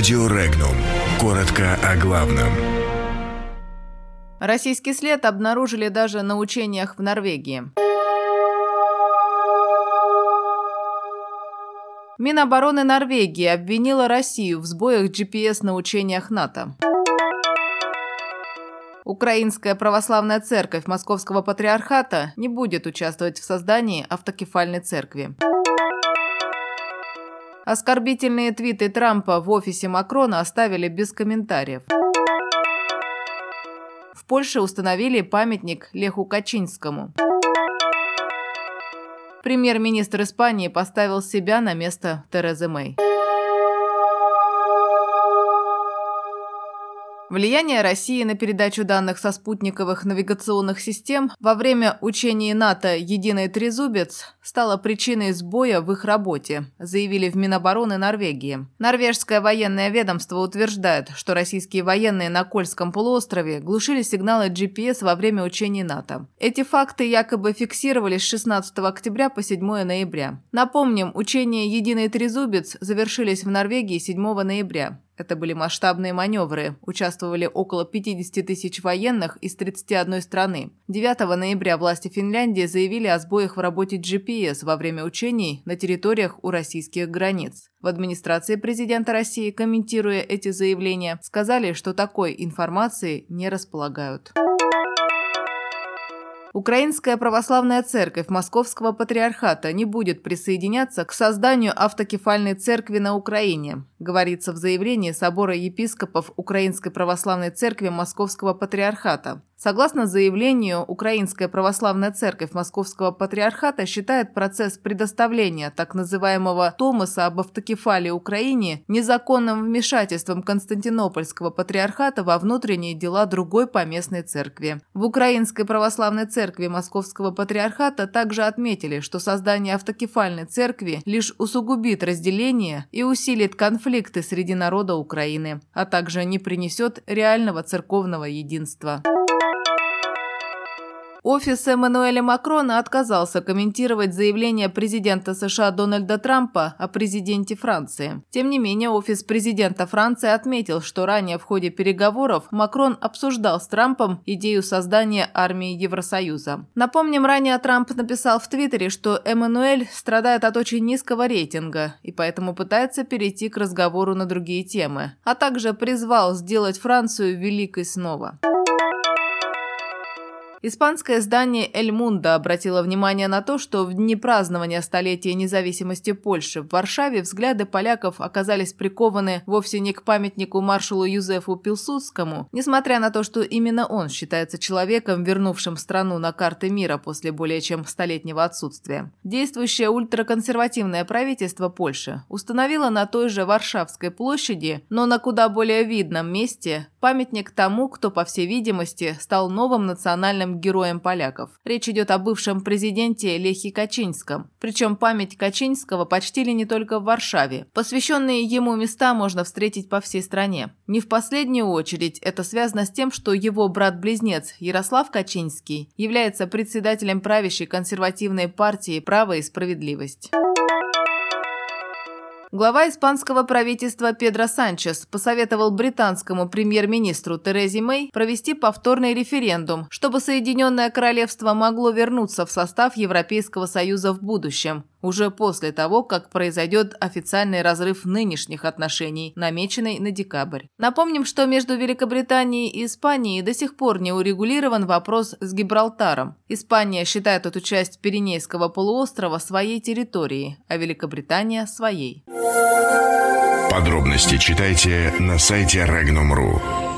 Радио Регнум. Коротко о главном. Российский след обнаружили даже на учениях в Норвегии. Минобороны Норвегии обвинила Россию в сбоях GPS на учениях НАТО. Украинская православная церковь Московского патриархата не будет участвовать в создании автокефальной церкви. Оскорбительные твиты Трампа в офисе Макрона оставили без комментариев. В Польше установили памятник Леху Качинскому. Премьер-министр Испании поставил себя на место Терезы Мэй. Влияние России на передачу данных со спутниковых навигационных систем во время учений НАТО «Единый трезубец» стало причиной сбоя в их работе, заявили в Минобороны Норвегии. Норвежское военное ведомство утверждает, что российские военные на Кольском полуострове глушили сигналы GPS во время учений НАТО. Эти факты якобы фиксировались с 16 октября по 7 ноября. Напомним, учения «Единый трезубец» завершились в Норвегии 7 ноября. Это были масштабные маневры. Участвовали около 50 тысяч военных из 31 страны. 9 ноября власти Финляндии заявили о сбоях в работе GPS во время учений на территориях у российских границ. В администрации президента России, комментируя эти заявления, сказали, что такой информации не располагают. Украинская православная церковь Московского патриархата не будет присоединяться к созданию автокефальной церкви на Украине, говорится в заявлении Собора епископов Украинской православной церкви Московского патриархата. Согласно заявлению, Украинская православная церковь Московского патриархата считает процесс предоставления так называемого Томаса об автокефалии Украине незаконным вмешательством Константинопольского патриархата во внутренние дела другой поместной церкви. В Украинской православной церкви Московского патриархата также отметили, что создание автокефальной церкви лишь усугубит разделение и усилит конфликты среди народа Украины, а также не принесет реального церковного единства. Офис Эммануэля Макрона отказался комментировать заявление президента США Дональда Трампа о президенте Франции. Тем не менее, офис президента Франции отметил, что ранее в ходе переговоров Макрон обсуждал с Трампом идею создания армии Евросоюза. Напомним, ранее Трамп написал в Твиттере, что Эммануэль страдает от очень низкого рейтинга и поэтому пытается перейти к разговору на другие темы, а также призвал сделать Францию великой снова. Испанское издание «Эль Мундо» обратило внимание на то, что в дни празднования столетия независимости Польши в Варшаве взгляды поляков оказались прикованы вовсе не к памятнику маршалу Юзефу Пилсудскому, несмотря на то, что именно он считается человеком, вернувшим страну на карты мира после более чем столетнего отсутствия. Действующее ультраконсервативное правительство Польши установило на той же Варшавской площади, но на куда более видном месте, памятник тому, кто, по всей видимости, стал новым национальным национальным героем поляков. Речь идет о бывшем президенте Лехе Качинском. Причем память Качинского почтили не только в Варшаве. Посвященные ему места можно встретить по всей стране. Не в последнюю очередь это связано с тем, что его брат-близнец Ярослав Качинский является председателем правящей консервативной партии «Право и справедливость». Глава испанского правительства Педро Санчес посоветовал британскому премьер-министру Терезе Мэй провести повторный референдум, чтобы Соединенное Королевство могло вернуться в состав Европейского Союза в будущем уже после того, как произойдет официальный разрыв нынешних отношений, намеченный на декабрь. Напомним, что между Великобританией и Испанией до сих пор не урегулирован вопрос с Гибралтаром. Испания считает эту часть Пиренейского полуострова своей территорией, а Великобритания – своей. Подробности читайте на сайте Regnum.ru.